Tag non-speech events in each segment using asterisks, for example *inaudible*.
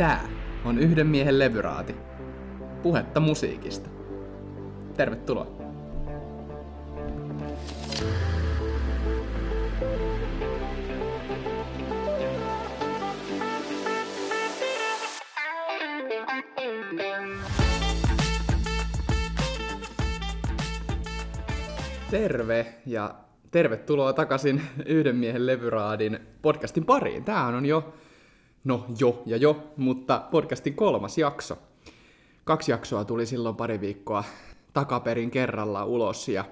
Tää on yhden miehen levyraati. Puhetta musiikista. Tervetuloa. Terve ja tervetuloa takaisin Yhden miehen levyraadin podcastin pariin. Tämähän on jo, no jo ja jo, mutta podcastin kolmas jakso. Kaksi jaksoa tuli silloin pari viikkoa takaperin kerralla ulos ja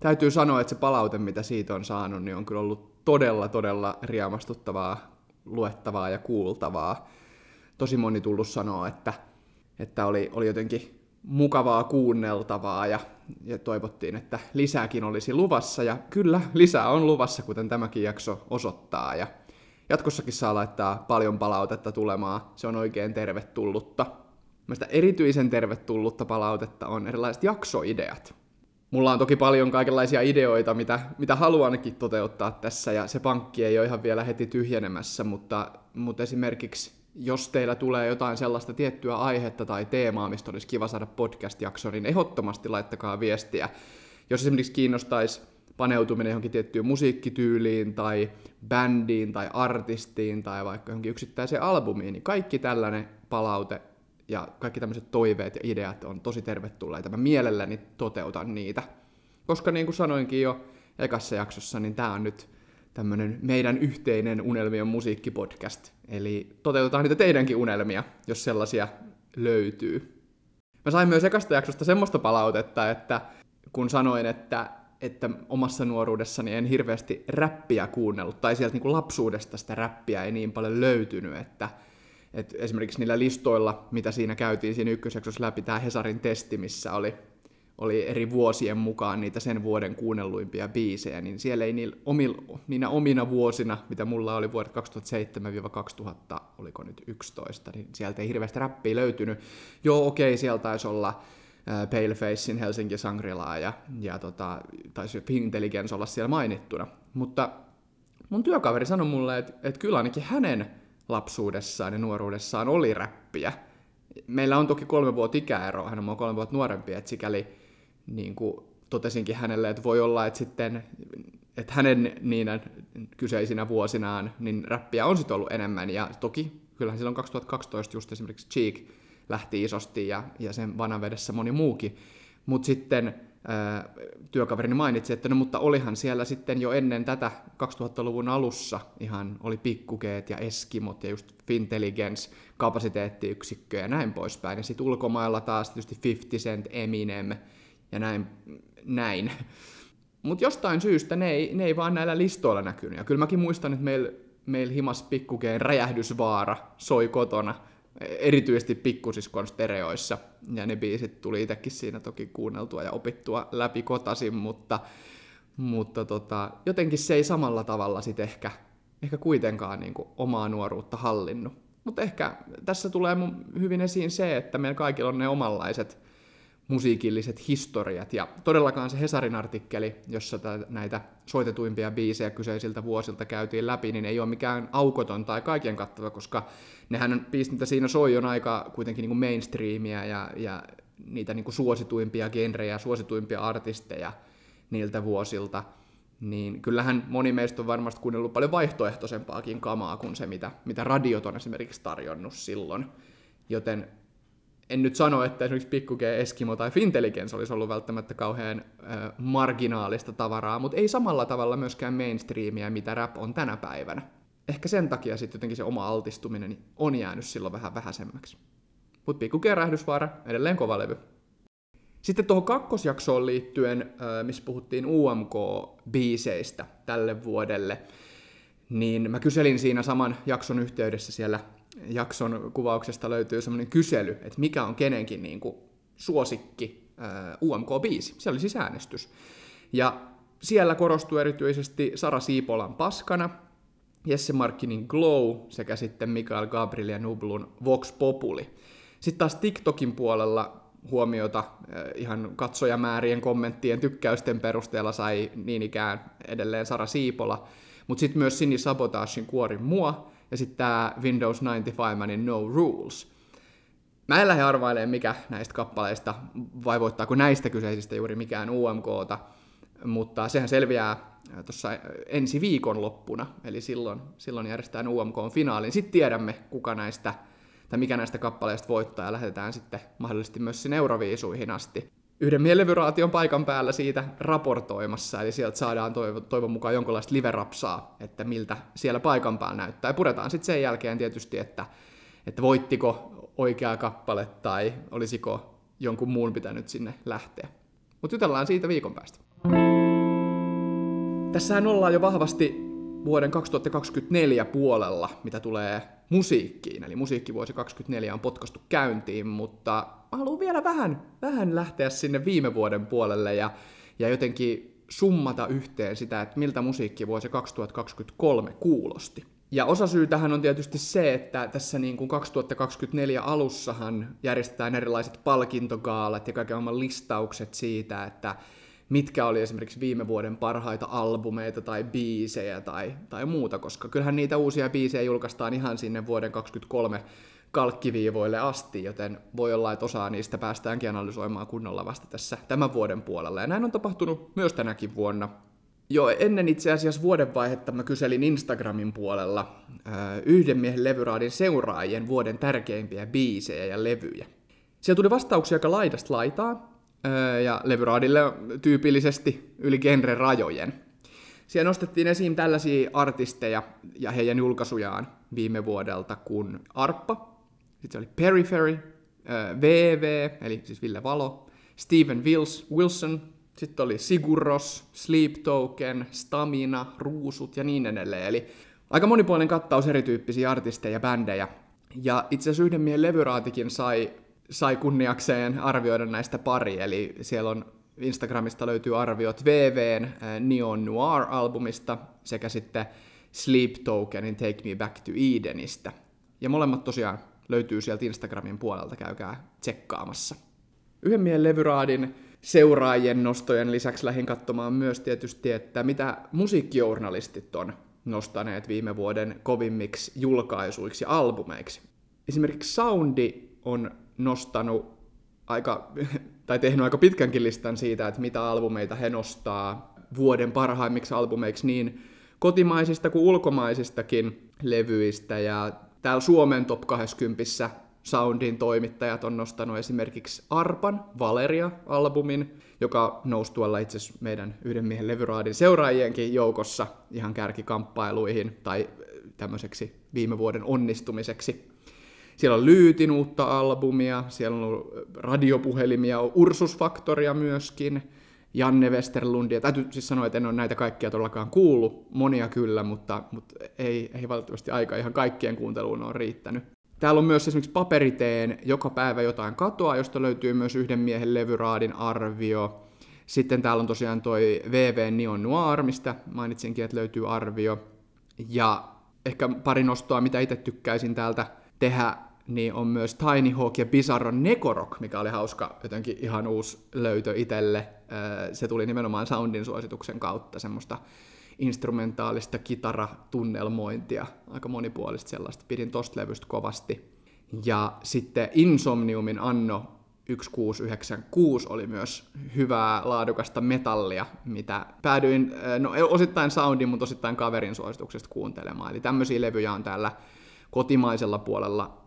täytyy sanoa, että se palaute, mitä siitä on saanut, niin on kyllä ollut todella, todella riemastuttavaa, luettavaa ja kuultavaa. Tosi moni tullut sanoa, että, että oli, oli jotenkin mukavaa kuunneltavaa ja, ja toivottiin, että lisääkin olisi luvassa. Ja kyllä, lisää on luvassa, kuten tämäkin jakso osoittaa. Ja jatkossakin saa laittaa paljon palautetta tulemaan. Se on oikein tervetullutta. Mielestäni erityisen tervetullutta palautetta on erilaiset jaksoideat. Mulla on toki paljon kaikenlaisia ideoita, mitä, mitä haluankin toteuttaa tässä, ja se pankki ei ole ihan vielä heti tyhjenemässä, mutta, mutta esimerkiksi jos teillä tulee jotain sellaista tiettyä aihetta tai teemaa, mistä olisi kiva saada podcast-jakso, niin ehdottomasti laittakaa viestiä. Jos esimerkiksi kiinnostaisi paneutuminen johonkin tiettyyn musiikkityyliin tai bändiin tai artistiin tai vaikka johonkin yksittäiseen albumiin, niin kaikki tällainen palaute ja kaikki tämmöiset toiveet ja ideat on tosi tervetulleita. Mä mielelläni toteutan niitä. Koska niin kuin sanoinkin jo ekassa jaksossa, niin tämä on nyt tämmöinen meidän yhteinen unelmien musiikkipodcast. Eli toteutetaan niitä teidänkin unelmia, jos sellaisia löytyy. Mä sain myös ekasta jaksosta semmoista palautetta, että kun sanoin, että, että omassa nuoruudessani en hirveästi räppiä kuunnellut, tai sieltä niin lapsuudesta sitä räppiä ei niin paljon löytynyt, että, että esimerkiksi niillä listoilla, mitä siinä käytiin siinä ykkösjaksossa läpi, tämä Hesarin testi, missä oli oli eri vuosien mukaan niitä sen vuoden kuunnelluimpia biisejä, niin siellä ei niillä omil, niinä omina vuosina, mitä mulla oli vuodet 2007-2000, oliko nyt 11, niin sieltä ei hirveästi räppiä löytynyt. Joo, okei, okay, sieltä taisi olla Palefacein Helsinki Sangrilaa ja, ja tota, taisi Intelligence olla siellä mainittuna. Mutta mun työkaveri sanoi mulle, että, että kyllä ainakin hänen lapsuudessaan ja nuoruudessaan oli räppiä. Meillä on toki kolme vuotta ikäero, hän on kolme vuotta nuorempi, että sikäli niin kuin totesinkin hänelle, että voi olla, että sitten että hänen niinä kyseisinä vuosinaan niin räppiä on sitten ollut enemmän, ja toki kyllähän silloin 2012 just esimerkiksi Cheek lähti isosti, ja, ja sen vanavedessä moni muukin, mutta sitten ää, työkaverini mainitsi, että no mutta olihan siellä sitten jo ennen tätä 2000-luvun alussa ihan oli pikkukeet ja eskimot ja just Fintelligence, kapasiteettiyksikkö ja näin poispäin. Ja sitten ulkomailla taas tietysti 50 Cent, Eminem, ja näin. näin. Mutta jostain syystä ne ei, ne ei vaan näillä listoilla näkynyt. Ja kyllä mäkin muistan, että meillä meil himas pikkukeen räjähdysvaara soi kotona, erityisesti pikkusiskon stereoissa. Ja ne biisit tuli itsekin siinä toki kuunneltua ja opittua läpi kotasin, mutta, mutta tota, jotenkin se ei samalla tavalla sitten ehkä, ehkä kuitenkaan niin kuin omaa nuoruutta hallinnut. Mutta ehkä tässä tulee hyvin esiin se, että meillä kaikilla on ne omanlaiset musiikilliset historiat. Ja todellakaan se Hesarin artikkeli, jossa näitä soitetuimpia biisejä kyseisiltä vuosilta käytiin läpi, niin ei ole mikään aukoton tai kaiken kattava, koska nehän biisit, mitä siinä soi, on aika kuitenkin niin kuin mainstreamia ja, ja niitä niin kuin suosituimpia genrejä, suosituimpia artisteja niiltä vuosilta. Niin kyllähän moni meistä on varmasti kuunnellut paljon vaihtoehtoisempaakin kamaa kuin se, mitä, mitä radiot on esimerkiksi tarjonnut silloin. Joten en nyt sano, että esimerkiksi Pikku G, Eskimo tai Fintelligence olisi ollut välttämättä kauhean äh, marginaalista tavaraa, mutta ei samalla tavalla myöskään mainstreamia, mitä rap on tänä päivänä. Ehkä sen takia sitten jotenkin se oma altistuminen on jäänyt silloin vähän vähäisemmäksi. Mutta Pikku G, Räjähdysvaara, edelleen kova levy. Sitten tuohon kakkosjaksoon liittyen, äh, missä puhuttiin UMK-biiseistä tälle vuodelle, niin mä kyselin siinä saman jakson yhteydessä siellä jakson kuvauksesta löytyy semmoinen kysely, että mikä on kenenkin niin kuin suosikki uh, UMK-biisi. Se oli siis äänestys. Ja siellä korostuu erityisesti Sara Siipolan Paskana, Jesse Markkinin Glow sekä sitten Mikael Gabriel ja Nublun Vox Populi. Sitten taas TikTokin puolella huomiota ihan katsojamäärien, kommenttien, tykkäysten perusteella sai niin ikään edelleen Sara Siipola, mutta sitten myös Sini Sabotaashin Kuori mua, ja sitten tämä Windows 95 No Rules. Mä en lähde arvailemaan, mikä näistä kappaleista, vai voittaako näistä kyseisistä juuri mikään UMKta, mutta sehän selviää tuossa ensi viikon loppuna, eli silloin, silloin järjestetään UMK-finaalin. Sitten tiedämme, kuka näistä, tai mikä näistä kappaleista voittaa, ja lähdetään sitten mahdollisesti myös sinne Euroviisuihin asti. Yhden mielevyraati on paikan päällä siitä raportoimassa, eli sieltä saadaan toivon mukaan jonkinlaista live-rapsaa, että miltä siellä paikan päällä näyttää. Ja puretaan sitten sen jälkeen tietysti, että, että voittiko oikea kappale tai olisiko jonkun muun pitänyt sinne lähteä. Mutta jutellaan siitä viikon päästä. Tässähän ollaan jo vahvasti vuoden 2024 puolella, mitä tulee musiikkiin. Eli musiikkivuosi 2024 on potkastu käyntiin, mutta mä haluan vielä vähän, vähän lähteä sinne viime vuoden puolelle ja, ja jotenkin summata yhteen sitä, että miltä musiikkivuosi 2023 kuulosti. Ja osa syy tähän on tietysti se, että tässä niin kuin 2024 alussahan järjestetään erilaiset palkintogaalat ja kaiken maailman listaukset siitä, että mitkä oli esimerkiksi viime vuoden parhaita albumeita tai biisejä tai, tai muuta, koska kyllähän niitä uusia biisejä julkaistaan ihan sinne vuoden 2023 kalkkiviivoille asti, joten voi olla, että osaa niistä päästäänkin analysoimaan kunnolla vasta tässä tämän vuoden puolella. Ja näin on tapahtunut myös tänäkin vuonna. Jo ennen itse asiassa vuodenvaihetta mä kyselin Instagramin puolella äh, yhden miehen levyraadin seuraajien vuoden tärkeimpiä biisejä ja levyjä. Siellä tuli vastauksia aika laidasta laitaa, ja levyraadille tyypillisesti yli genre rajojen. Siellä nostettiin esiin tällaisia artisteja ja heidän julkaisujaan viime vuodelta kuin Arppa, sitten se oli Periphery, VV, eli siis Ville Valo, Steven Wilson, sitten oli Sigurros, Sleep Token, Stamina, Ruusut ja niin edelleen. Eli aika monipuolinen kattaus erityyppisiä artisteja ja bändejä. Ja itse asiassa yhden miehen levyraatikin sai, sai kunniakseen arvioida näistä pari, eli siellä on Instagramista löytyy arviot VVn äh, Neon Noir-albumista sekä sitten Sleep Tokenin Take Me Back to Edenistä. Ja molemmat tosiaan löytyy sieltä Instagramin puolelta, käykää tsekkaamassa. Yhden miehen levyraadin seuraajien nostojen lisäksi lähdin katsomaan myös tietysti, että mitä musiikkijournalistit on nostaneet viime vuoden kovimmiksi julkaisuiksi ja albumeiksi. Esimerkiksi Soundi on nostanut aika, *laughs* tai tehnyt aika pitkänkin listan siitä, että mitä albumeita he nostaa vuoden parhaimmiksi albumeiksi niin kotimaisista kuin ulkomaisistakin levyistä. Ja täällä Suomen top 20 Soundin toimittajat on nostanut esimerkiksi Arpan Valeria-albumin, joka nousi tuolla itse meidän yhden miehen levyraadin seuraajienkin joukossa ihan kärkikamppailuihin tai tämmöiseksi viime vuoden onnistumiseksi. Siellä on Lyytin uutta albumia, siellä on radiopuhelimia, Ursusfaktoria myöskin, Janne Westerlundia. Täytyy siis sanoa, että en ole näitä kaikkia todellakaan kuullut, monia kyllä, mutta, mutta ei, ei valitettavasti aika ihan kaikkien kuunteluun ole riittänyt. Täällä on myös esimerkiksi paperiteen joka päivä jotain katoa, josta löytyy myös yhden miehen levyraadin arvio. Sitten täällä on tosiaan toi VV Neon Noir, mistä mainitsinkin, että löytyy arvio. Ja ehkä pari nostoa, mitä itse tykkäisin täältä tehdä, niin on myös Tiny Hawk ja Bizarro Nekorok, mikä oli hauska jotenkin ihan uusi löytö itselle. Se tuli nimenomaan Soundin suosituksen kautta, semmoista instrumentaalista kitaratunnelmointia, aika monipuolista sellaista. Pidin tosta levystä kovasti. Ja sitten Insomniumin Anno 1696 oli myös hyvää laadukasta metallia, mitä päädyin no, osittain soundin, mutta osittain kaverin suosituksesta kuuntelemaan. Eli tämmöisiä levyjä on täällä kotimaisella puolella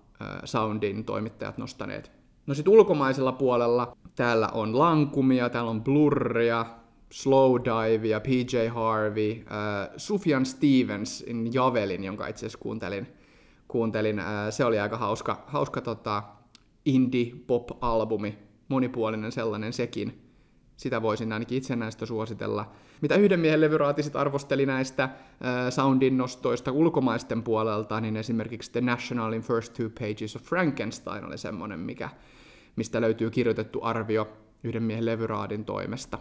soundin toimittajat nostaneet. No sitten ulkomaisella puolella täällä on Lankumia, täällä on Blurria, Slowdive ja PJ Harvey, äh, Sufjan Stevensin Javelin, jonka itse asiassa kuuntelin, kuuntelin äh, se oli aika hauska, hauska tota, indie-pop-albumi, monipuolinen sellainen sekin. Sitä voisin ainakin itse näistä suositella. Mitä yhden miehen levyraatisit arvosteli näistä äh, soundin nostoista ulkomaisten puolelta, niin esimerkiksi The Nationalin First Two Pages of Frankenstein oli semmoinen, mikä, mistä löytyy kirjoitettu arvio yhden miehen levyraadin toimesta.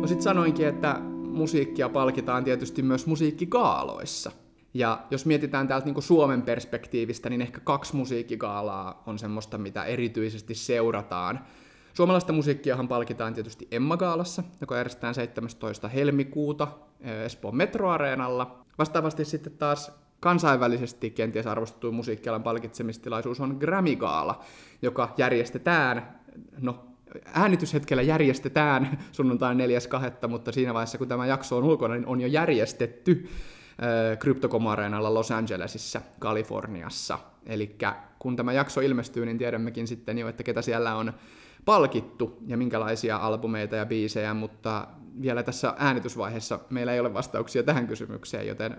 No sit sanoinkin, että musiikkia palkitaan tietysti myös musiikkikaaloissa. Ja jos mietitään täältä niin Suomen perspektiivistä, niin ehkä kaksi musiikkigaalaa on semmoista, mitä erityisesti seurataan. Suomalaista musiikkiahan palkitaan tietysti Emma-gaalassa, joka järjestetään 17. helmikuuta eh, Espoon metroareenalla. Vastaavasti sitten taas kansainvälisesti kenties arvostettu musiikkialan palkitsemistilaisuus on Grammy-gaala, joka järjestetään, no äänityshetkellä järjestetään sunnuntain 4.2., mutta siinä vaiheessa, kun tämä jakso on ulkona, niin on jo järjestetty Cryptocom Areenalla Los Angelesissa, Kaliforniassa. Eli kun tämä jakso ilmestyy, niin tiedämmekin sitten jo, että ketä siellä on palkittu ja minkälaisia albumeita ja biisejä, mutta vielä tässä äänitysvaiheessa meillä ei ole vastauksia tähän kysymykseen, joten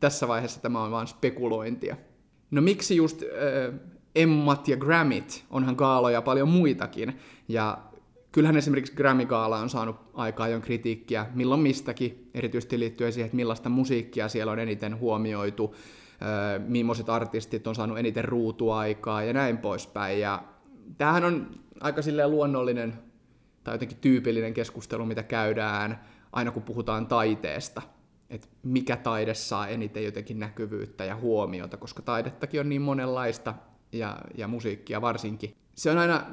tässä vaiheessa tämä on vain spekulointia. No miksi just äh, Emmat ja Grammit? Onhan gaaloja paljon muitakin, ja kyllähän esimerkiksi Grammy-gaala on saanut aikaa jo kritiikkiä milloin mistäkin, erityisesti liittyen siihen, että millaista musiikkia siellä on eniten huomioitu, äh, millaiset artistit on saanut eniten ruutuaikaa ja näin poispäin. Ja tämähän on aika silleen luonnollinen tai jotenkin tyypillinen keskustelu, mitä käydään aina kun puhutaan taiteesta. Että mikä taide saa eniten jotenkin näkyvyyttä ja huomiota, koska taidettakin on niin monenlaista ja, ja musiikkia varsinkin. Se on aina,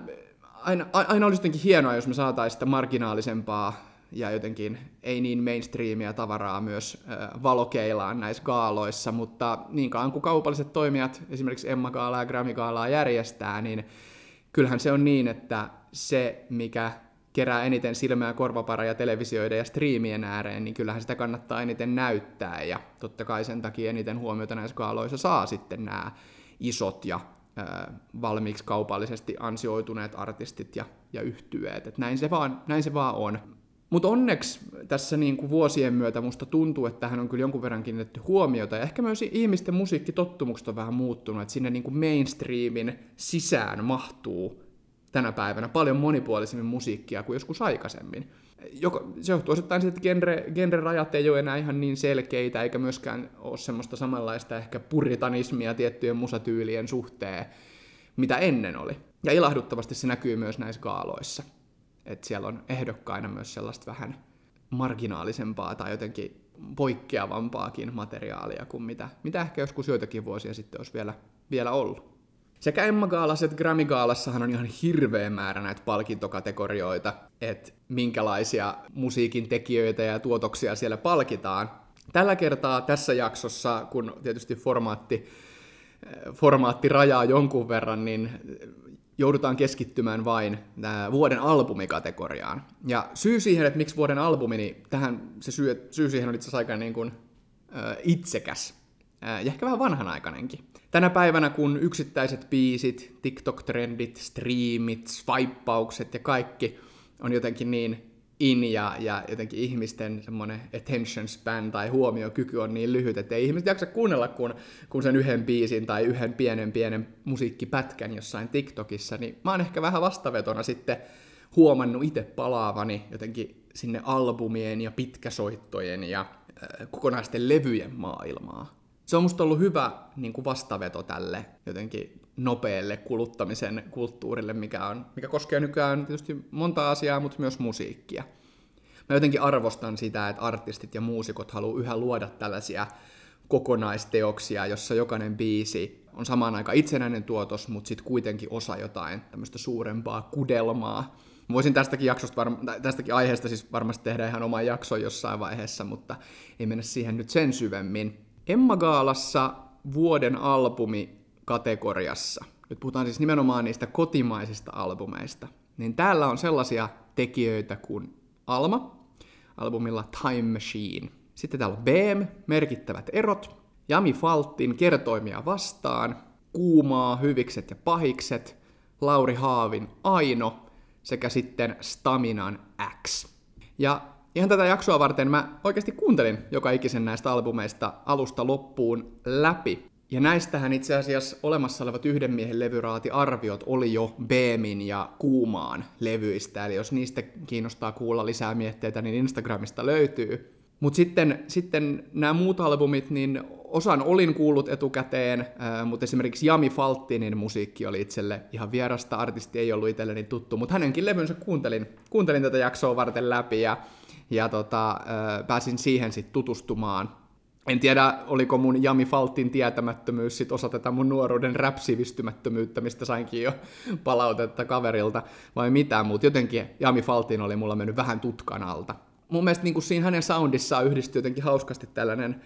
aina, aina olisi jotenkin hienoa, jos me saataisiin sitä marginaalisempaa ja jotenkin ei niin mainstreamia tavaraa myös valokeilaan näissä gaaloissa, mutta niin kauan kuin kaupalliset toimijat esimerkiksi Emma Gaalaa ja Grammy Gaalaa järjestää, niin kyllähän se on niin, että se, mikä kerää eniten silmää, korvapareja televisioiden ja striimien ääreen, niin kyllähän sitä kannattaa eniten näyttää, ja totta kai sen takia eniten huomiota näissä kaaloissa saa sitten nämä isot ja ää, valmiiksi kaupallisesti ansioituneet artistit ja, ja yhtyeet, että näin se vaan, näin se vaan on. Mutta onneksi tässä niin kuin vuosien myötä musta tuntuu, että tähän on kyllä jonkun verran kiinnitetty huomiota, ja ehkä myös ihmisten musiikkitottumukset on vähän muuttunut, että sinne niin kuin mainstreamin sisään mahtuu tänä päivänä paljon monipuolisemmin musiikkia kuin joskus aikaisemmin. Joka, se johtuu osittain siitä, että genre, genre-rajat ei ole enää ihan niin selkeitä, eikä myöskään ole semmoista samanlaista ehkä puritanismia tiettyjen musatyylien suhteen, mitä ennen oli. Ja ilahduttavasti se näkyy myös näissä gaaloissa. Että siellä on ehdokkaina myös sellaista vähän marginaalisempaa tai jotenkin poikkeavampaakin materiaalia kuin mitä, mitä ehkä joskus joitakin vuosia sitten olisi vielä, vielä ollut. Sekä Emma Gaalassa että Grammy Gaalassahan on ihan hirveä määrä näitä palkintokategorioita, että minkälaisia musiikin tekijöitä ja tuotoksia siellä palkitaan. Tällä kertaa tässä jaksossa, kun tietysti formaatti, formaatti rajaa jonkun verran, niin joudutaan keskittymään vain vuoden albumikategoriaan. Ja syy siihen, että miksi vuoden albumi, niin tähän se syy, syy siihen on itse asiassa aika niin kuin, äh, itsekäs ja ehkä vähän vanhanaikainenkin. Tänä päivänä, kun yksittäiset biisit, TikTok-trendit, striimit, swipeaukset ja kaikki on jotenkin niin in ja, ja jotenkin ihmisten semmoinen attention span tai huomiokyky on niin lyhyt, että ei ihmiset jaksa kuunnella kun, kun sen yhden biisin tai yhden pienen pienen musiikkipätkän jossain TikTokissa, niin mä oon ehkä vähän vastavetona sitten huomannut itse palaavani jotenkin sinne albumien ja pitkäsoittojen ja äh, kokonaisten levyjen maailmaa se on musta ollut hyvä niin kuin vastaveto tälle jotenkin nopealle kuluttamisen kulttuurille, mikä, on, mikä koskee nykyään tietysti monta asiaa, mutta myös musiikkia. Mä jotenkin arvostan sitä, että artistit ja muusikot haluaa yhä luoda tällaisia kokonaisteoksia, jossa jokainen biisi on samaan aikaan itsenäinen tuotos, mutta sitten kuitenkin osa jotain tämmöistä suurempaa kudelmaa. Voisin tästäkin, jaksosta varma, tästäkin aiheesta siis varmasti tehdä ihan oman jakson jossain vaiheessa, mutta ei mennä siihen nyt sen syvemmin. Emma Gaalassa vuoden albumi kategoriassa, nyt puhutaan siis nimenomaan niistä kotimaisista albumeista, niin täällä on sellaisia tekijöitä kuin Alma, albumilla Time Machine. Sitten täällä on BM, merkittävät erot, Jami Faltin kertoimia vastaan, Kuumaa, hyvikset ja pahikset, Lauri Haavin Aino sekä sitten Staminan X. Ja ihan tätä jaksoa varten mä oikeasti kuuntelin joka ikisen näistä albumeista alusta loppuun läpi. Ja näistähän itse asiassa olemassa olevat yhden miehen levyraati-arviot oli jo Beemin ja Kuumaan levyistä, eli jos niistä kiinnostaa kuulla lisää mietteitä, niin Instagramista löytyy. Mutta sitten, sitten nämä muut albumit, niin osan olin kuullut etukäteen, mutta esimerkiksi Jami Faltinin musiikki oli itselle ihan vierasta, artisti ei ollut itselleni tuttu, mutta hänenkin levynsä kuuntelin, kuuntelin tätä jaksoa varten läpi, ja ja tota, pääsin siihen sitten tutustumaan. En tiedä, oliko mun Jami Faltin tietämättömyys sit osa tätä mun nuoruuden räpsivistymättömyyttä, mistä sainkin jo *laughs* palautetta kaverilta, vai mitä, mutta jotenkin Jami Faltin oli mulla mennyt vähän tutkan alta. Mun mielestä niin siinä hänen soundissaan yhdistyi jotenkin hauskasti tällainen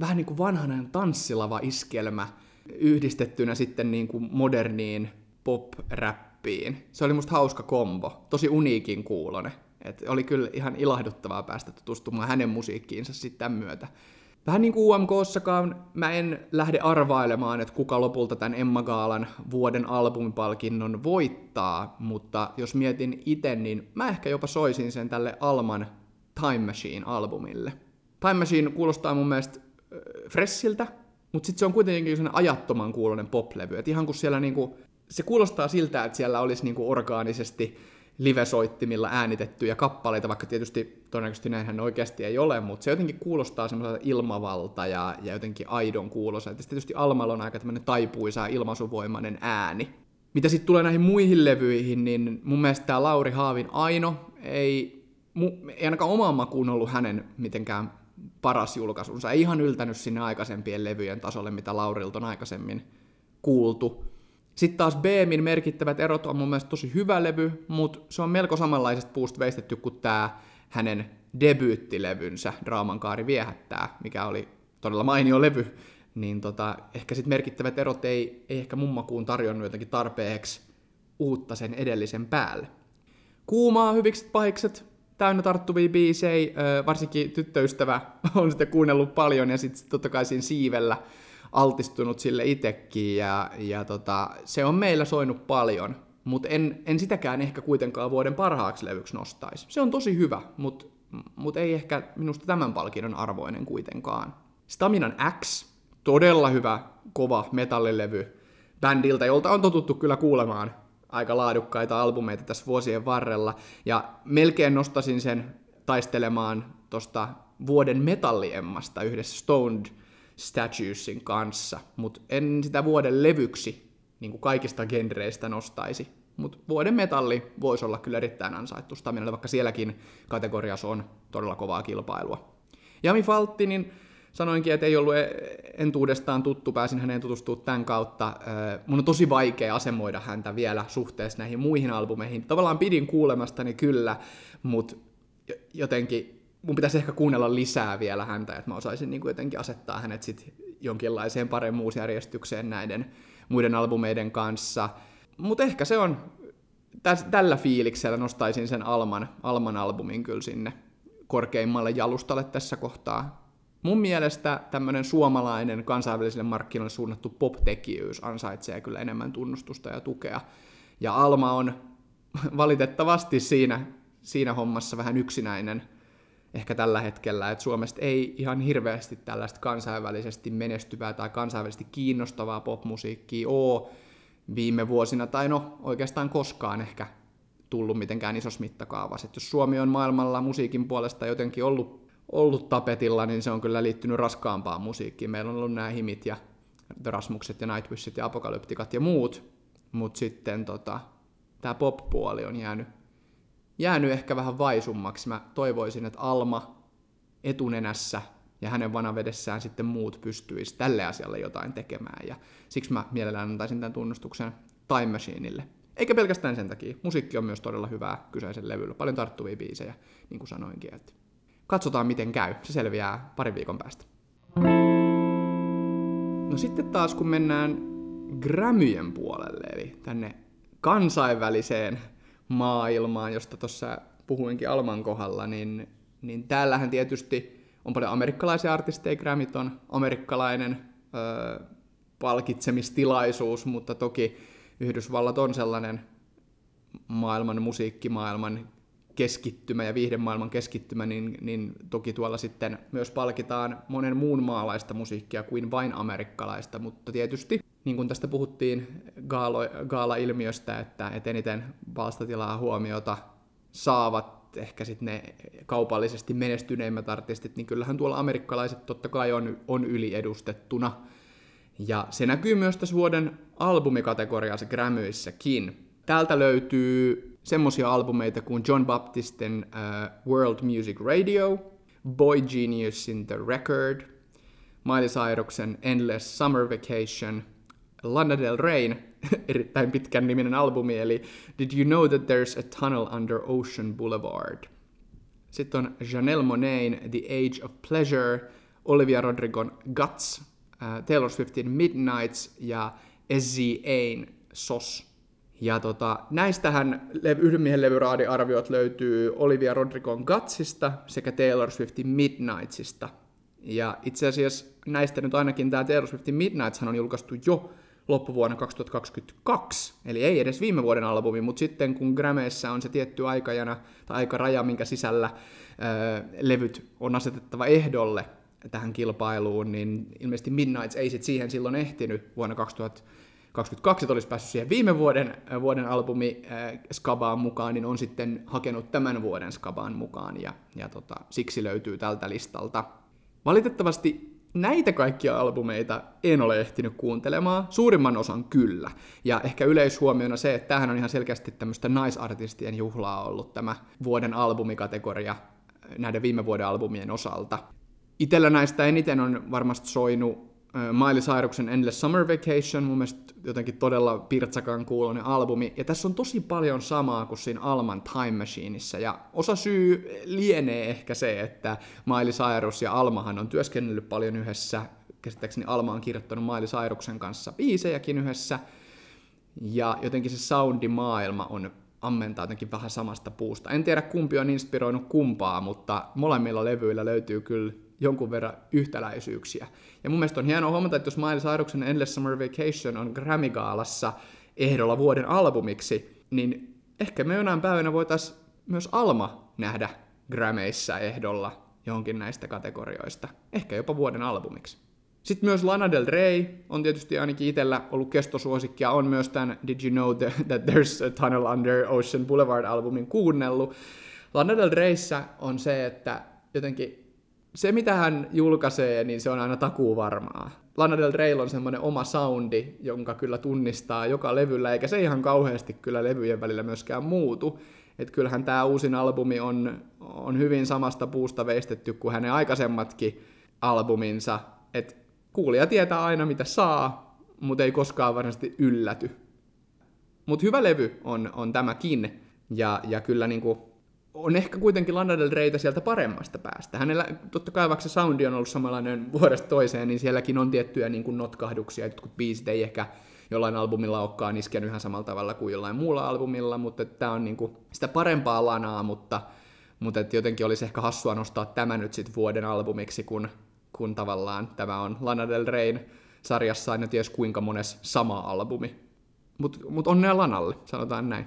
vähän niin kuin vanhainen tanssilava iskelmä yhdistettynä sitten niin kuin moderniin pop-räppiin. Se oli musta hauska kombo, tosi uniikin kuulone. Et oli kyllä ihan ilahduttavaa päästä tutustumaan hänen musiikkiinsa sitten myötä. Vähän niin kuin UMKssakaan mä en lähde arvailemaan, että kuka lopulta tämän Emma Gaalan vuoden albumipalkinnon voittaa, mutta jos mietin itse, niin mä ehkä jopa soisin sen tälle Alman Time Machine-albumille. Time Machine kuulostaa mun mielestä äh, mutta sitten se on kuitenkin sellainen ajattoman kuulonen poplevy. Et ihan kun siellä niinku, se kuulostaa siltä, että siellä olisi niinku orgaanisesti livesoittimilla äänitettyjä kappaleita, vaikka tietysti todennäköisesti näinhän oikeasti ei ole, mutta se jotenkin kuulostaa semmoiselta ilmavalta ja, ja jotenkin aidon kuulosa. Ja tietysti Almalla on aika tämmöinen taipuisa ilmaisuvoimainen ääni. Mitä sitten tulee näihin muihin levyihin, niin mun mielestä tämä Lauri Haavin Aino ei, mu, ei ainakaan omaan makuun ollut hänen mitenkään paras julkaisunsa. Ei ihan yltänyt sinne aikaisempien levyjen tasolle, mitä Laurilta on aikaisemmin kuultu. Sitten taas Beemin merkittävät erot on mun mielestä tosi hyvä levy, mutta se on melko samanlaisesta puusta veistetty kuin tämä hänen debyyttilevynsä Draaman kaari viehättää, mikä oli todella mainio levy. Niin tota, ehkä sitten merkittävät erot ei, ei ehkä mummakuun tarjonnut jotenkin tarpeeksi uutta sen edellisen päälle. Kuumaa, hyvikset pahikset, täynnä tarttuvia biisejä, varsinkin tyttöystävä on sitten kuunnellut paljon ja sitten totta kai siinä siivellä altistunut sille itsekin ja, ja tota, se on meillä soinut paljon, mutta en, en sitäkään ehkä kuitenkaan vuoden parhaaksi levyksi nostaisi. Se on tosi hyvä, mutta mut ei ehkä minusta tämän palkinnon arvoinen kuitenkaan. Staminan X, todella hyvä, kova metallilevy bändiltä, jolta on totuttu kyllä kuulemaan aika laadukkaita albumeita tässä vuosien varrella, ja melkein nostasin sen taistelemaan tuosta vuoden metalliemmasta yhdessä Stoned Statuesin kanssa, mutta en sitä vuoden levyksi niin kuin kaikista genreistä nostaisi. Mutta vuoden metalli voisi olla kyllä erittäin ansaittu Staminalle, vaikka sielläkin kategoriassa on todella kovaa kilpailua. Jami Faltti, niin sanoinkin, että ei ollut e- entuudestaan tuttu, pääsin häneen tutustumaan tämän kautta. Mun on tosi vaikea asemoida häntä vielä suhteessa näihin muihin albumeihin. Tavallaan pidin kuulemastani kyllä, mutta jotenkin mun pitäisi ehkä kuunnella lisää vielä häntä, että mä osaisin niin kuin jotenkin asettaa hänet sit jonkinlaiseen paremmuusjärjestykseen näiden muiden albumeiden kanssa. Mutta ehkä se on, täs, tällä fiiliksellä nostaisin sen Alman, Alman albumin kyllä sinne korkeimmalle jalustalle tässä kohtaa. Mun mielestä tämmöinen suomalainen kansainvälisille markkinoille suunnattu pop-tekijyys ansaitsee kyllä enemmän tunnustusta ja tukea. Ja Alma on valitettavasti siinä, siinä hommassa vähän yksinäinen – ehkä tällä hetkellä, että Suomesta ei ihan hirveästi tällaista kansainvälisesti menestyvää tai kansainvälisesti kiinnostavaa popmusiikkia ole viime vuosina, tai no oikeastaan koskaan ehkä tullut mitenkään isossa mittakaavassa. Että jos Suomi on maailmalla musiikin puolesta jotenkin ollut, ollut tapetilla, niin se on kyllä liittynyt raskaampaan musiikkiin. Meillä on ollut nämä himit ja Rasmukset ja Nightwishit ja Apokalyptikat ja muut, mutta sitten tota, tämä pop-puoli on jäänyt jäänyt ehkä vähän vaisummaksi. Mä toivoisin, että Alma etunenässä ja hänen vanavedessään sitten muut pystyisi tälle asialle jotain tekemään. Ja siksi mä mielellään antaisin tämän tunnustuksen Time Machineille. Eikä pelkästään sen takia. Musiikki on myös todella hyvää kyseisen levyllä. Paljon tarttuvia biisejä, niin kuin sanoinkin. Että katsotaan miten käy. Se selviää parin viikon päästä. No sitten taas kun mennään Gramyjen puolelle, eli tänne kansainväliseen maailmaan, josta tuossa puhuinkin Alman kohdalla, niin, niin täällähän tietysti on paljon amerikkalaisia artisteja, Grammit on amerikkalainen ö, palkitsemistilaisuus, mutta toki Yhdysvallat on sellainen maailman, musiikkimaailman keskittymä ja viihdemaailman keskittymä, niin, niin toki tuolla sitten myös palkitaan monen muun maalaista musiikkia kuin vain amerikkalaista, mutta tietysti niin kuin tästä puhuttiin gaalo, gaala-ilmiöstä, että, että eniten palstatilaa huomiota saavat ehkä sitten ne kaupallisesti menestyneimmät artistit, niin kyllähän tuolla amerikkalaiset totta kai on, on yliedustettuna. Ja se näkyy myös tässä vuoden albumikategoriassa Grammyissäkin. Täältä löytyy semmosia albumeita kuin John Baptistin uh, World Music Radio, Boy Geniusin The Record, Miley Cyrusen Endless Summer Vacation – Lana Del Reyn *laughs* erittäin pitkän niminen albumi, eli Did You Know That There's a Tunnel Under Ocean Boulevard? Sitten on Janelle Monain The Age of Pleasure, Olivia Rodrigon Guts, äh, Taylor Swiftin Midnights ja SZAn SOS. Ja tota, näistähän yhden miehen levyraadiarviot löytyy Olivia Rodrigon Gutsista sekä Taylor Swiftin Midnightsista. Ja itse asiassa näistä nyt ainakin tämä Taylor Swiftin Midnights on julkaistu jo loppuvuonna 2022, eli ei edes viime vuoden albumi, mutta sitten kun Grammeissä on se tietty aikajana tai aikaraja, minkä sisällä ää, levyt on asetettava ehdolle tähän kilpailuun, niin ilmeisesti Midnights ei sit siihen silloin ehtinyt vuonna 2022, että olisi päässyt siihen viime vuoden, vuoden albumi äh, Skabaan mukaan, niin on sitten hakenut tämän vuoden Skabaan mukaan, ja, ja tota, siksi löytyy tältä listalta. Valitettavasti näitä kaikkia albumeita en ole ehtinyt kuuntelemaan, suurimman osan kyllä. Ja ehkä yleishuomiona se, että tämähän on ihan selkeästi tämmöistä naisartistien juhlaa ollut tämä vuoden albumikategoria näiden viime vuoden albumien osalta. Itellä näistä eniten on varmasti soinut Miley Cyrusen Endless Summer Vacation, mun mielestä jotenkin todella pirtsakan kuulonen albumi. Ja tässä on tosi paljon samaa kuin siinä Alman Time Machineissa. Ja osa syy lienee ehkä se, että Miley Cyrus ja Almahan on työskennellyt paljon yhdessä. Käsittääkseni Alma on kirjoittanut Miley Cyruksen kanssa biisejäkin yhdessä. Ja jotenkin se soundimaailma on ammentaa jotenkin vähän samasta puusta. En tiedä kumpi on inspiroinut kumpaa, mutta molemmilla levyillä löytyy kyllä jonkun verran yhtäläisyyksiä. Ja mun mielestä on hienoa huomata, että jos Miley Cyruksen Endless Summer Vacation on Grammy-gaalassa ehdolla vuoden albumiksi, niin ehkä me jonain päivänä voitaisiin myös Alma nähdä Grammyissa ehdolla johonkin näistä kategorioista. Ehkä jopa vuoden albumiksi. Sitten myös Lana Del Rey on tietysti ainakin itsellä ollut kestosuosikki ja on myös tämän Did You Know That There's a Tunnel Under Ocean Boulevard-albumin kuunnellut. Lana Del Reyssä on se, että jotenkin se, mitä hän julkaisee, niin se on aina takuu varmaa. Lana Del Rey on semmoinen oma soundi, jonka kyllä tunnistaa joka levyllä, eikä se ihan kauheasti kyllä levyjen välillä myöskään muutu. Että kyllähän tämä uusin albumi on, on hyvin samasta puusta veistetty kuin hänen aikaisemmatkin albuminsa. Että kuulija tietää aina mitä saa, mutta ei koskaan varmasti ylläty. Mutta hyvä levy on, on tämäkin. Ja, ja kyllä niinku on ehkä kuitenkin Lana Del Reytä sieltä paremmasta päästä. Hänellä, totta kai vaikka se soundi on ollut samanlainen vuodesta toiseen, niin sielläkin on tiettyjä niin kuin notkahduksia, jotkut biisit ei ehkä jollain albumilla olekaan iskenyt ihan samalla tavalla kuin jollain muulla albumilla, mutta tämä on niin kuin sitä parempaa lanaa, mutta, mutta et jotenkin olisi ehkä hassua nostaa tämä nyt sitten vuoden albumiksi, kun, kun tavallaan tämä on Lana Del Reyn sarjassa aina ties kuinka mones sama albumi. Mutta mut onnea Lanalle, sanotaan näin.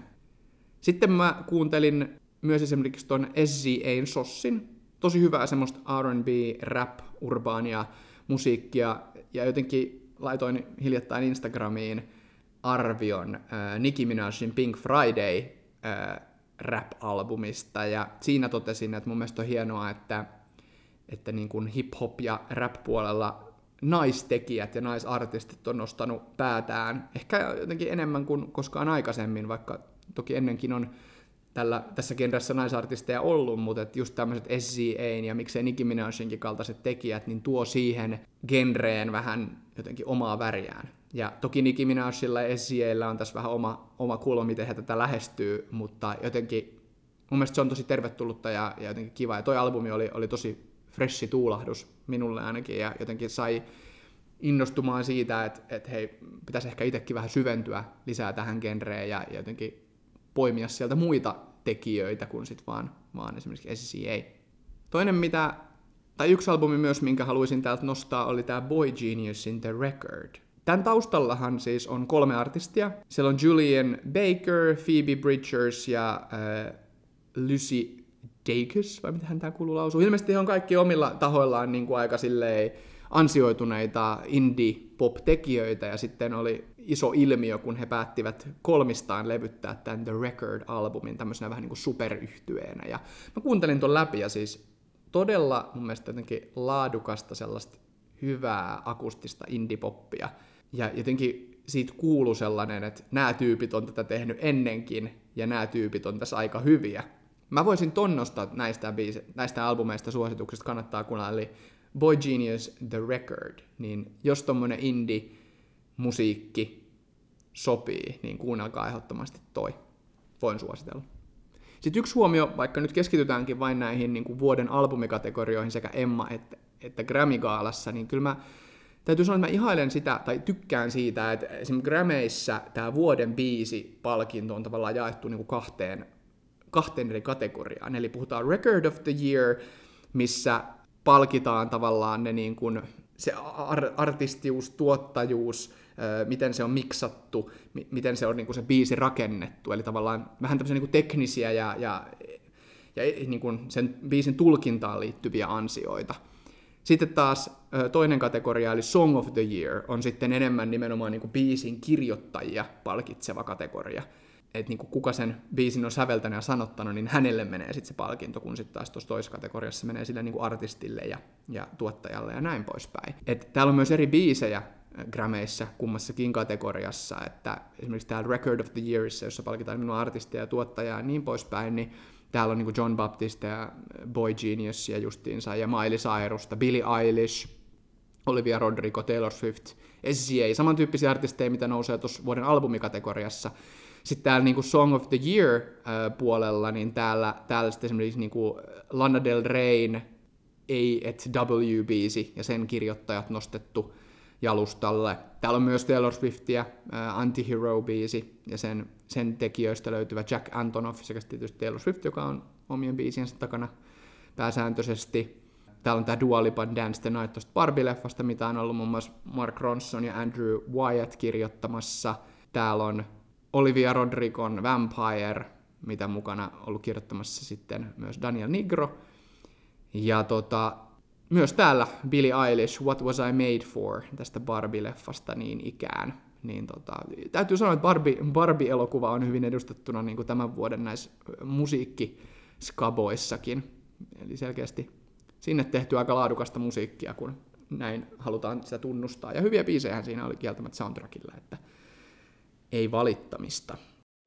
Sitten mä kuuntelin myös esimerkiksi tuon SZAn Sossin. Tosi hyvää semmoista R&B, rap, urbaania musiikkia, ja jotenkin laitoin hiljattain Instagramiin arvion äh, Nicki Minajin Pink Friday äh, rap-albumista, ja siinä totesin, että mun mielestä on hienoa, että, että niin kuin hip-hop ja rap-puolella naistekijät ja naisartistit on nostanut päätään ehkä jotenkin enemmän kuin koskaan aikaisemmin, vaikka toki ennenkin on tällä, tässä genressä naisartisteja ollut, mutta että just tämmöiset SCAin ja miksei Nicki Minajinkin kaltaiset tekijät, niin tuo siihen genreen vähän jotenkin omaa väriään. Ja toki Nicki Minajilla ja SCAilla on tässä vähän oma, oma kulma, miten he tätä lähestyy, mutta jotenkin mun mielestä se on tosi tervetullutta ja, ja jotenkin kiva. Ja toi albumi oli, oli tosi freshi tuulahdus minulle ainakin ja jotenkin sai innostumaan siitä, että, että hei, pitäisi ehkä itsekin vähän syventyä lisää tähän genreen ja, ja jotenkin poimia sieltä muita tekijöitä kuin sit vaan, vaan esimerkiksi SCA. Toinen mitä, tai yksi albumi myös, minkä haluaisin täältä nostaa, oli tämä Boy Genius in the Record. Tämän taustallahan siis on kolme artistia. Siellä on Julian Baker, Phoebe Bridgers ja äh, Lucy Dacus, vai miten tämä kuuluu lausua. Ilmeisesti he on kaikki omilla tahoillaan niin kuin aika silleen ansioituneita indie-pop-tekijöitä, ja sitten oli iso ilmiö, kun he päättivät kolmistaan levyttää tämän The Record-albumin tämmöisenä vähän niin kuin superyhtyeenä. Ja mä kuuntelin ton läpi, ja siis todella mun mielestä jotenkin laadukasta sellaista hyvää akustista indie-poppia. Ja jotenkin siitä kuuluu sellainen, että nämä tyypit on tätä tehnyt ennenkin, ja nämä tyypit on tässä aika hyviä. Mä voisin tonnostaa näistä, biise- näistä albumeista suosituksista, kannattaa kuunnella, eli Boy Genius The Record, niin jos tommonen indie-musiikki sopii, niin kuunnelkaa ehdottomasti toi. Voin suositella. Sitten yksi huomio, vaikka nyt keskitytäänkin vain näihin niin kuin vuoden albumikategorioihin sekä Emma että että Grammy-gaalassa, niin kyllä mä täytyy sanoa, että mä ihailen sitä, tai tykkään siitä, että esimerkiksi Grammyissa tämä vuoden biisi palkinto on tavallaan jaettu niin kuin kahteen, kahteen eri kategoriaan. Eli puhutaan Record of the Year, missä palkitaan tavallaan ne niin kuin, se ar- artistius, tuottajuus, miten se on miksattu, miten se on niin kuin se biisi rakennettu, eli tavallaan vähän tämmöisiä niin kuin teknisiä ja, ja, ja niin kuin sen biisin tulkintaan liittyviä ansioita. Sitten taas toinen kategoria, eli Song of the Year, on sitten enemmän nimenomaan niin kuin biisin kirjoittajia palkitseva kategoria. Että niin kuin kuka sen biisin on säveltänyt ja sanottanut, niin hänelle menee sitten se palkinto, kun sitten taas tuossa toisessa kategoriassa menee sille niin kuin artistille ja, ja tuottajalle ja näin poispäin. Et täällä on myös eri biisejä, Grameissa kummassakin kategoriassa, että esimerkiksi täällä Record of the Yearissa, jossa palkitaan minun artistia ja tuottajaa ja niin poispäin, niin täällä on niin John Baptiste ja Boy Geniusia justiinsa ja Miley Cyrusta, Billie Eilish, Olivia Rodrigo, Taylor Swift, SZA, samantyyppisiä artisteja, mitä nousee tuossa vuoden albumikategoriassa. Sitten täällä niin Song of the Year äh, puolella, niin täällä, täällä sitten esimerkiksi niin Lana Del Reyn A et W-biisi ja sen kirjoittajat nostettu jalustalle. Täällä on myös Taylor Swiftia, äh, Anti-Hero-biisi, ja sen, sen tekijöistä löytyvä Jack Antonoff sekä tietysti Taylor Swift, joka on omien biisiensä takana pääsääntöisesti. Täällä on tämä Dua Lipa Dance the Night tuosta Barbie-leffasta, mitä on ollut muun muassa Mark Ronson ja Andrew Wyatt kirjoittamassa. Täällä on Olivia Rodrigon Vampire, mitä mukana ollut kirjoittamassa sitten myös Daniel Nigro. Ja tota, myös täällä Billie Eilish, What Was I Made For, tästä Barbie-leffasta niin ikään. Niin tota, täytyy sanoa, että Barbie, Barbie-elokuva on hyvin edustettuna niin kuin tämän vuoden näissä musiikkiskaboissakin. Eli selkeästi sinne tehty aika laadukasta musiikkia, kun näin halutaan sitä tunnustaa. Ja hyviä biisejä siinä oli kieltämättä soundtrackilla, että ei valittamista.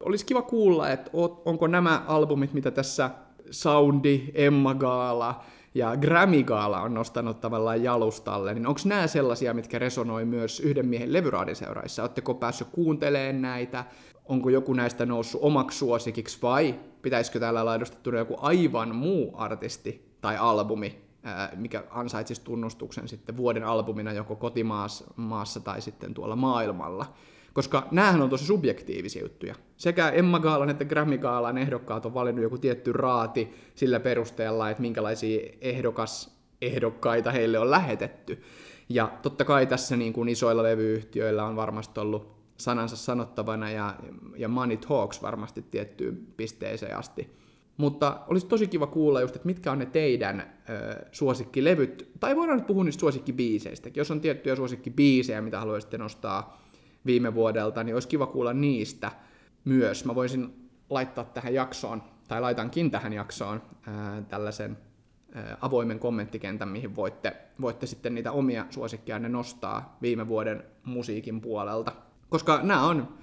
Olisi kiva kuulla, että onko nämä albumit, mitä tässä Soundi, Emma Gaala, ja Grammy-gaala on nostanut tavallaan jalustalle, niin onko nämä sellaisia, mitkä resonoi myös yhden miehen levyraadiseuraissa? Oletteko päässyt kuuntelemaan näitä? Onko joku näistä noussut omaksi suosikiksi vai pitäisikö täällä olla edustettuna joku aivan muu artisti tai albumi, mikä ansaitsisi tunnustuksen sitten vuoden albumina joko kotimaassa tai sitten tuolla maailmalla? Koska näähän on tosi subjektiivisia juttuja. Sekä Emma Gaalan että Grammy Gaalan ehdokkaat on valinnut joku tietty raati sillä perusteella, että minkälaisia ehdokas ehdokkaita heille on lähetetty. Ja totta kai tässä niin kuin isoilla levyyhtiöillä on varmasti ollut sanansa sanottavana ja, ja money talks varmasti tiettyyn pisteeseen asti. Mutta olisi tosi kiva kuulla just, että mitkä on ne teidän ö, suosikkilevyt, tai voidaan nyt puhua niistä suosikkibiiseistäkin. Jos on tiettyjä suosikkibiisejä, mitä haluaisitte nostaa viime vuodelta, niin olisi kiva kuulla niistä myös. Mä voisin laittaa tähän jaksoon, tai laitankin tähän jaksoon ää, tällaisen ää, avoimen kommenttikentän, mihin voitte, voitte sitten niitä omia suosikkianne nostaa viime vuoden musiikin puolelta. Koska nämä on,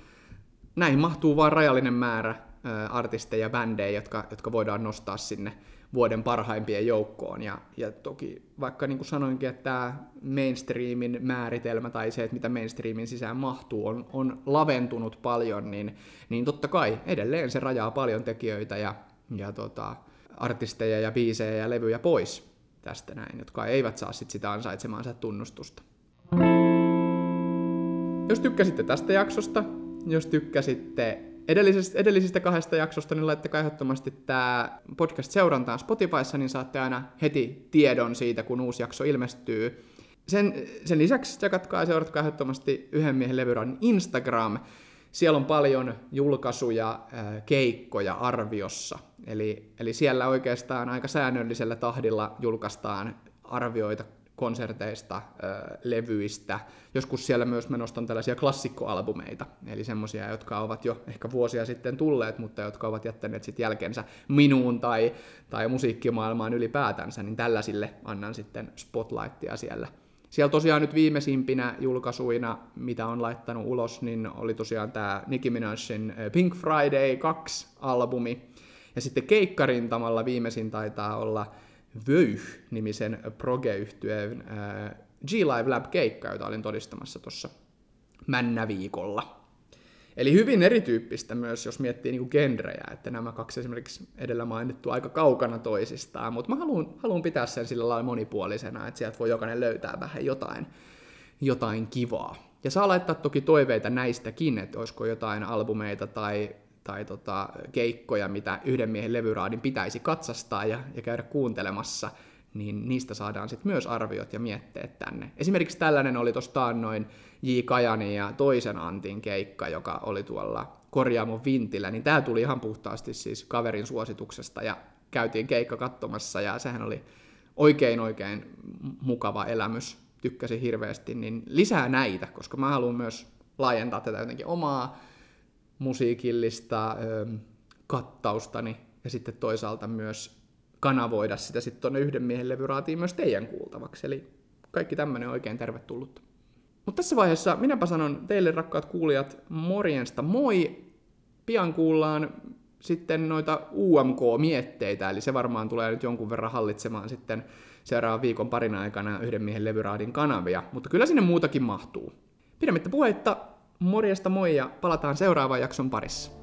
näihin mahtuu vain rajallinen määrä ää, artisteja ja bändejä, jotka, jotka voidaan nostaa sinne vuoden parhaimpien joukkoon. Ja, ja toki vaikka niin kuin sanoinkin, että tämä mainstreamin määritelmä tai se, että mitä mainstreamin sisään mahtuu, on, on laventunut paljon, niin, niin totta kai edelleen se rajaa paljon tekijöitä ja, ja tota, artisteja ja biisejä ja levyjä pois tästä näin, jotka eivät saa sit sitä ansaitsemaansa tunnustusta. Jos tykkäsitte tästä jaksosta, jos tykkäsitte edellisistä, edellisistä kahdesta jaksosta, niin laittakaa ehdottomasti tämä podcast seurantaan Spotifyssa, niin saatte aina heti tiedon siitä, kun uusi jakso ilmestyy. Sen, sen lisäksi tsekatkaa ja seuratkaa ehdottomasti Yhden miehen levyraadin Instagram. Siellä on paljon julkaisuja, keikkoja arviossa. Eli, eli siellä oikeastaan aika säännöllisellä tahdilla julkaistaan arvioita konserteista, levyistä. Joskus siellä myös mä nostan tällaisia klassikkoalbumeita, eli semmoisia, jotka ovat jo ehkä vuosia sitten tulleet, mutta jotka ovat jättäneet sitten jälkensä minuun tai, tai musiikkimaailmaan ylipäätänsä, niin tällaisille annan sitten spotlightia siellä. Siellä tosiaan nyt viimeisimpinä julkaisuina, mitä on laittanut ulos, niin oli tosiaan tämä Nicki Minajin Pink Friday 2-albumi, ja sitten keikkarintamalla viimeisin taitaa olla Vöyh-nimisen proge-yhtyeen G-Live Lab-keikka, jota olin todistamassa tuossa männäviikolla. Eli hyvin erityyppistä myös, jos miettii niin genrejä, että nämä kaksi esimerkiksi edellä mainittu aika kaukana toisistaan, mutta mä haluan, haluan pitää sen sillä lailla monipuolisena, että sieltä voi jokainen löytää vähän jotain, jotain kivaa. Ja saa laittaa toki toiveita näistäkin, että olisiko jotain albumeita tai, tai tota, keikkoja, mitä yhden miehen levyraadin pitäisi katsastaa ja, ja käydä kuuntelemassa, niin niistä saadaan sitten myös arviot ja mietteet tänne. Esimerkiksi tällainen oli tuosta noin J. Kajani ja toisen Antin keikka, joka oli tuolla Korjaamon Vintillä, niin tämä tuli ihan puhtaasti siis kaverin suosituksesta ja käytiin keikka katsomassa ja sehän oli oikein oikein mukava elämys, tykkäsin hirveästi, niin lisää näitä, koska mä haluan myös laajentaa tätä jotenkin omaa musiikillista ö, kattaustani ja sitten toisaalta myös kanavoida sitä sitten tuonne yhden miehen levyraatiin myös teidän kuultavaksi. Eli kaikki tämmöinen oikein tervetullut. Mutta tässä vaiheessa minäpä sanon teille rakkaat kuulijat morjensta moi. Pian kuullaan sitten noita UMK-mietteitä, eli se varmaan tulee nyt jonkun verran hallitsemaan sitten seuraavan viikon parin aikana yhden miehen levyraadin kanavia, mutta kyllä sinne muutakin mahtuu. Pidemmittä puheitta, morjesta moi ja palataan seuraavan jakson parissa.